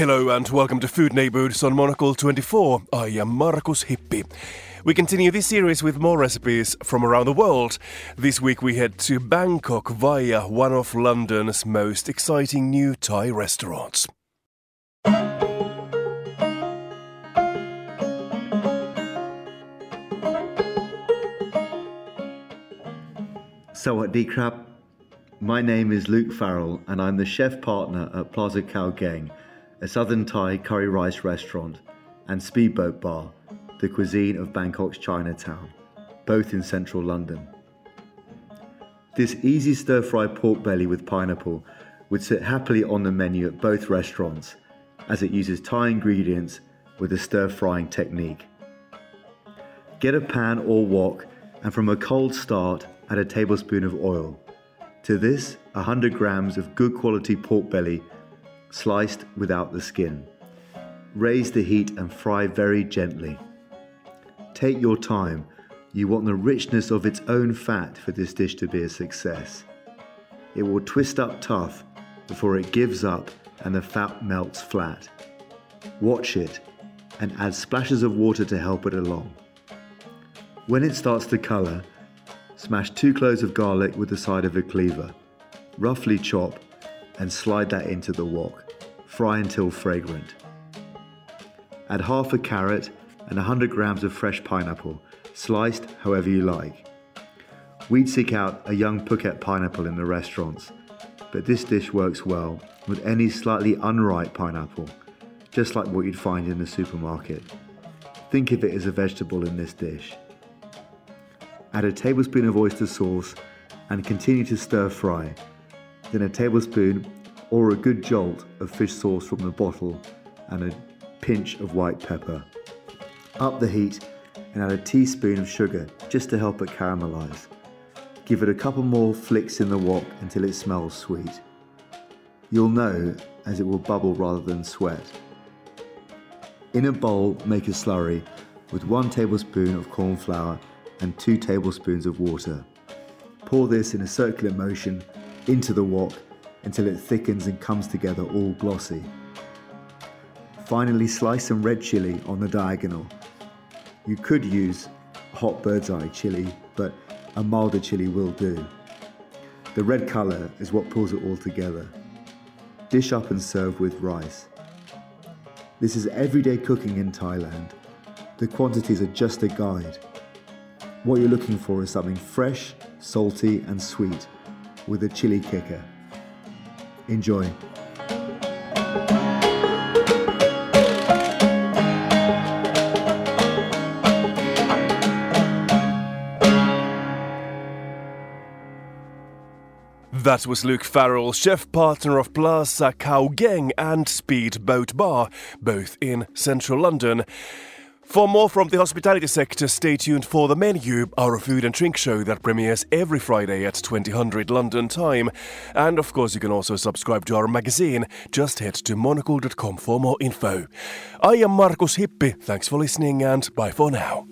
Hello and welcome to Food Neighborhoods on Monocle 24. I am Markus Hippi. We continue this series with more recipes from around the world. This week we head to Bangkok via one of London's most exciting new Thai restaurants. So Sawadee krab. My name is Luke Farrell and I'm the chef partner at Plaza Khao Gaeng, a southern Thai curry rice restaurant, and Speedboat Bar, the cuisine of Bangkok's Chinatown, both in central London. This easy stir fry pork belly with pineapple would sit happily on the menu at both restaurants as it uses Thai ingredients with a stir frying technique. Get a pan or wok and from a cold start add a tablespoon of oil. To this, 100 grams of good quality pork belly sliced without the skin. Raise the heat and fry very gently. Take your time, you want the richness of its own fat for this dish to be a success. It will twist up tough before it gives up and the fat melts flat. Watch it and add splashes of water to help it along. When it starts to colour, smash two cloves of garlic with the side of a cleaver. Roughly chop and slide that into the wok. Fry until fragrant. Add half a carrot and 100 grams of fresh pineapple, sliced however you like. We'd seek out a young Phuket pineapple in the restaurants, but this dish works well with any slightly unripe pineapple, just like what you'd find in the supermarket. Think of it as a vegetable in this dish. Add a tablespoon of oyster sauce and continue to stir fry. Then a tablespoon or a good jolt of fish sauce from the bottle and a pinch of white pepper. Up the heat and add a teaspoon of sugar just to help it caramelize. Give it a couple more flicks in the wok until it smells sweet. You'll know as it will bubble rather than sweat. In a bowl, make a slurry with one tablespoon of corn flour and two tablespoons of water. Pour this in a circular motion into the wok until it thickens and comes together all glossy. Finally, slice some red chili on the diagonal. You could use hot bird's eye chili, but a milder chili will do. The red colour is what pulls it all together. Dish up and serve with rice. This is everyday cooking in Thailand. The quantities are just a guide. What you're looking for is something fresh, salty, and sweet with a chili kicker. Enjoy. That was Luke Farrell, chef partner of Plaza Khao Gaeng and Speedboat Bar, both in central London. For more from the hospitality sector, stay tuned for The Menu, our food and drink show that premieres every Friday at 2000 London time. And of course, you can also subscribe to our magazine. Just head to monocle.com for more info. I am Markus Hippi. Thanks for listening and bye for now.